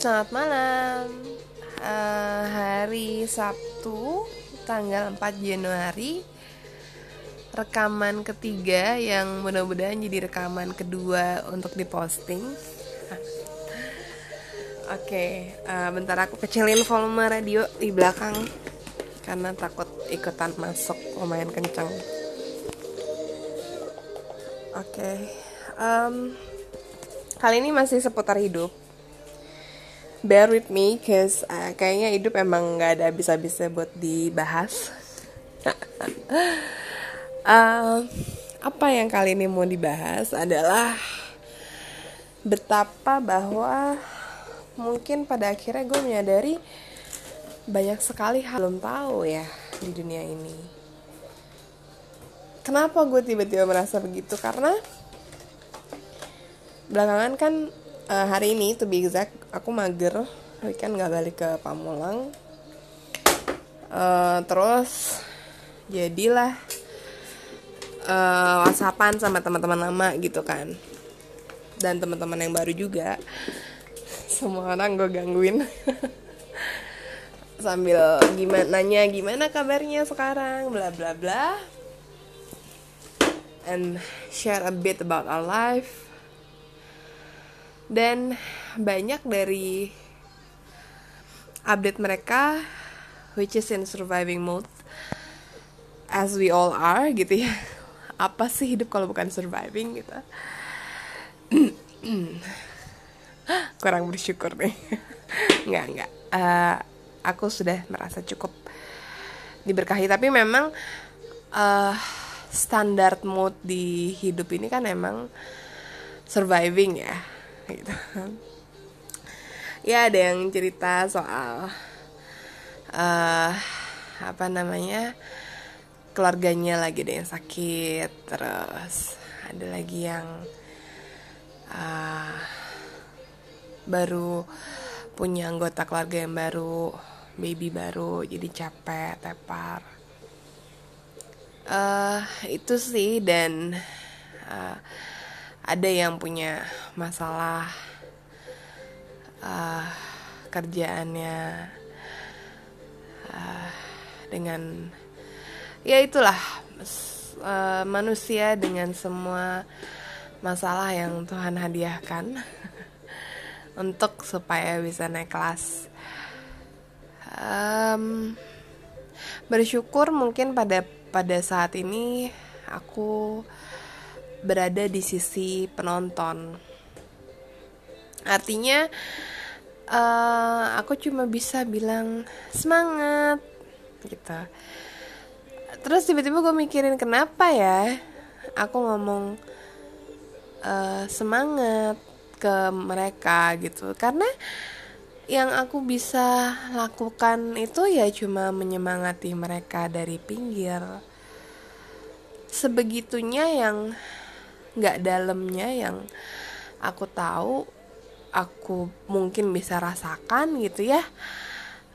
Selamat malam. Uh, Hari Sabtu Tanggal 4 Januari. Rekaman ketiga Yang mudah-mudahan jadi rekaman kedua Untuk diposting. Oke okay, uh, Bentar aku kecilin volume radio Di belakang. Karena takut ikutan masuk Lumayan kencang Oke okay. um, Kali ini masih seputar hidup bear with me cause uh, kayaknya hidup emang nggak ada habis-habisnya buat dibahas. Uh, apa yang kali ini mau dibahas adalah betapa bahwa mungkin pada akhirnya gue menyadari banyak sekali hal belum tahu ya di dunia ini. Kenapa gue tiba-tiba merasa begitu? Karena belakangan kan uh, hari ini to be exact aku mager. Weekend nggak balik ke Pamulang. Uh, terus jadilah uh, whatsappan sama teman-teman lama gitu kan. Dan teman-teman yang baru juga. Semua orang gue gangguin. Sambil gimana nanya gimana kabarnya sekarang bla bla bla. And share a bit about our life dan banyak dari update mereka which is in surviving mode as we all are gitu ya. Apa sih hidup kalau bukan surviving gitu? Kurang bersyukur nih. Nggak nggak. Uh, aku sudah merasa cukup diberkahi. Tapi memang uh, standar mode di hidup ini kan emang surviving ya gitu. Ya ada yang cerita soal uh, apa namanya keluarganya lagi ada yang sakit terus ada lagi yang uh, baru punya anggota keluarga yang baru baby baru jadi capek tepar. Uh, itu sih dan uh, ada yang punya masalah uh, kerjaannya uh, dengan ya itulah uh, manusia dengan semua masalah yang Tuhan hadiahkan untuk supaya bisa naik kelas um, bersyukur mungkin pada pada saat ini aku berada di sisi penonton. Artinya uh, aku cuma bisa bilang semangat gitu. Terus tiba-tiba gue mikirin kenapa ya aku ngomong uh, semangat ke mereka? Gitu. Karena yang aku bisa lakukan itu ya cuma menyemangati mereka dari pinggir. Sebegitunya yang nggak dalamnya yang aku tahu aku mungkin bisa rasakan gitu ya.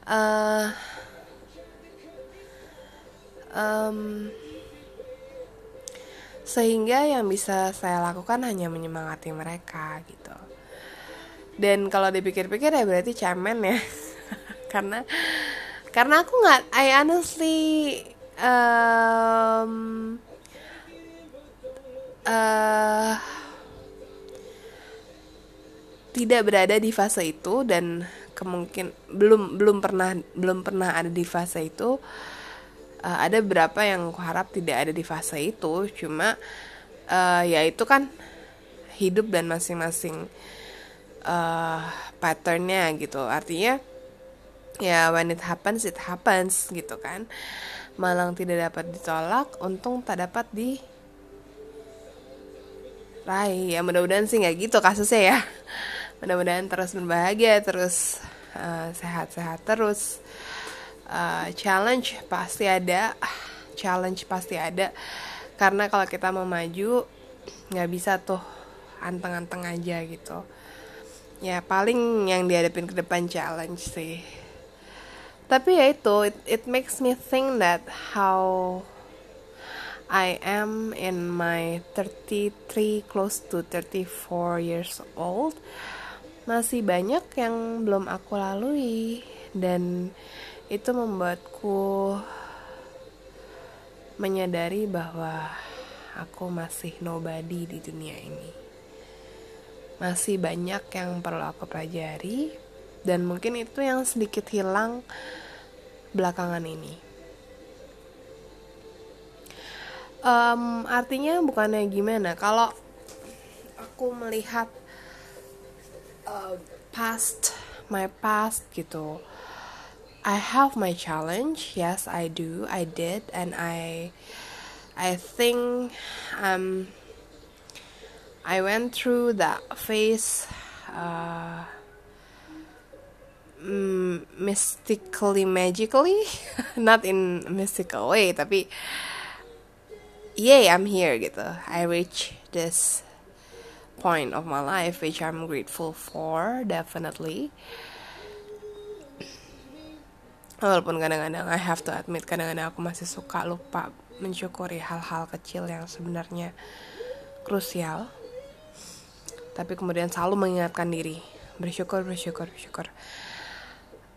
Uh, um, sehingga yang bisa saya lakukan hanya menyemangati mereka gitu. Dan kalau dipikir-pikir ya berarti cemen ya. Karena karena aku nggak I honestly um, tidak berada di fase itu dan kemungkin belum belum pernah belum pernah ada di fase itu uh, ada beberapa yang aku harap tidak ada di fase itu. Cuma uh, ya itu kan hidup dan masing-masing uh, patternnya gitu. Artinya ya when it happens it happens gitu kan. Malang tidak dapat ditolak untung tak dapat di raih. Ya mudah-mudahan sih nggak gitu kasusnya ya mudah-mudahan terus berbahagia terus sehat sehat-sehat terus. Uh, challenge pasti ada challenge pasti ada. Karena kalau kita mau maju nggak bisa tuh anteng-anteng aja gitu. Ya paling yang dihadapin ke depan challenge sih. Tapi ya itu it, it makes me think that how I am in my 33 close to 34 years old masih banyak yang belum aku lalui dan itu membuatku menyadari bahwa aku masih nobody di dunia ini. Masih banyak yang perlu aku pelajari dan mungkin itu yang sedikit hilang belakangan ini. Um, artinya bukannya gimana? Kalau aku melihat uh, past my past gitu, I have my challenge. Yes, I do. I did, and I I think um, I went through that phase uh, mystically, magically, not in mystical way, tapi yay, I'm here gitu. I reach this point of my life which I'm grateful for, definitely. Walaupun kadang-kadang I have to admit kadang-kadang aku masih suka lupa mensyukuri hal-hal kecil yang sebenarnya krusial. Tapi kemudian selalu mengingatkan diri bersyukur bersyukur bersyukur.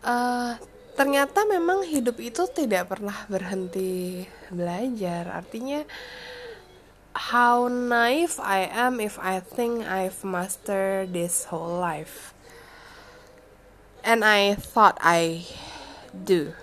Uh, ternyata memang hidup itu tidak pernah berhenti belajar. Artinya how naive I am if I think I've mastered this whole life. And I thought I do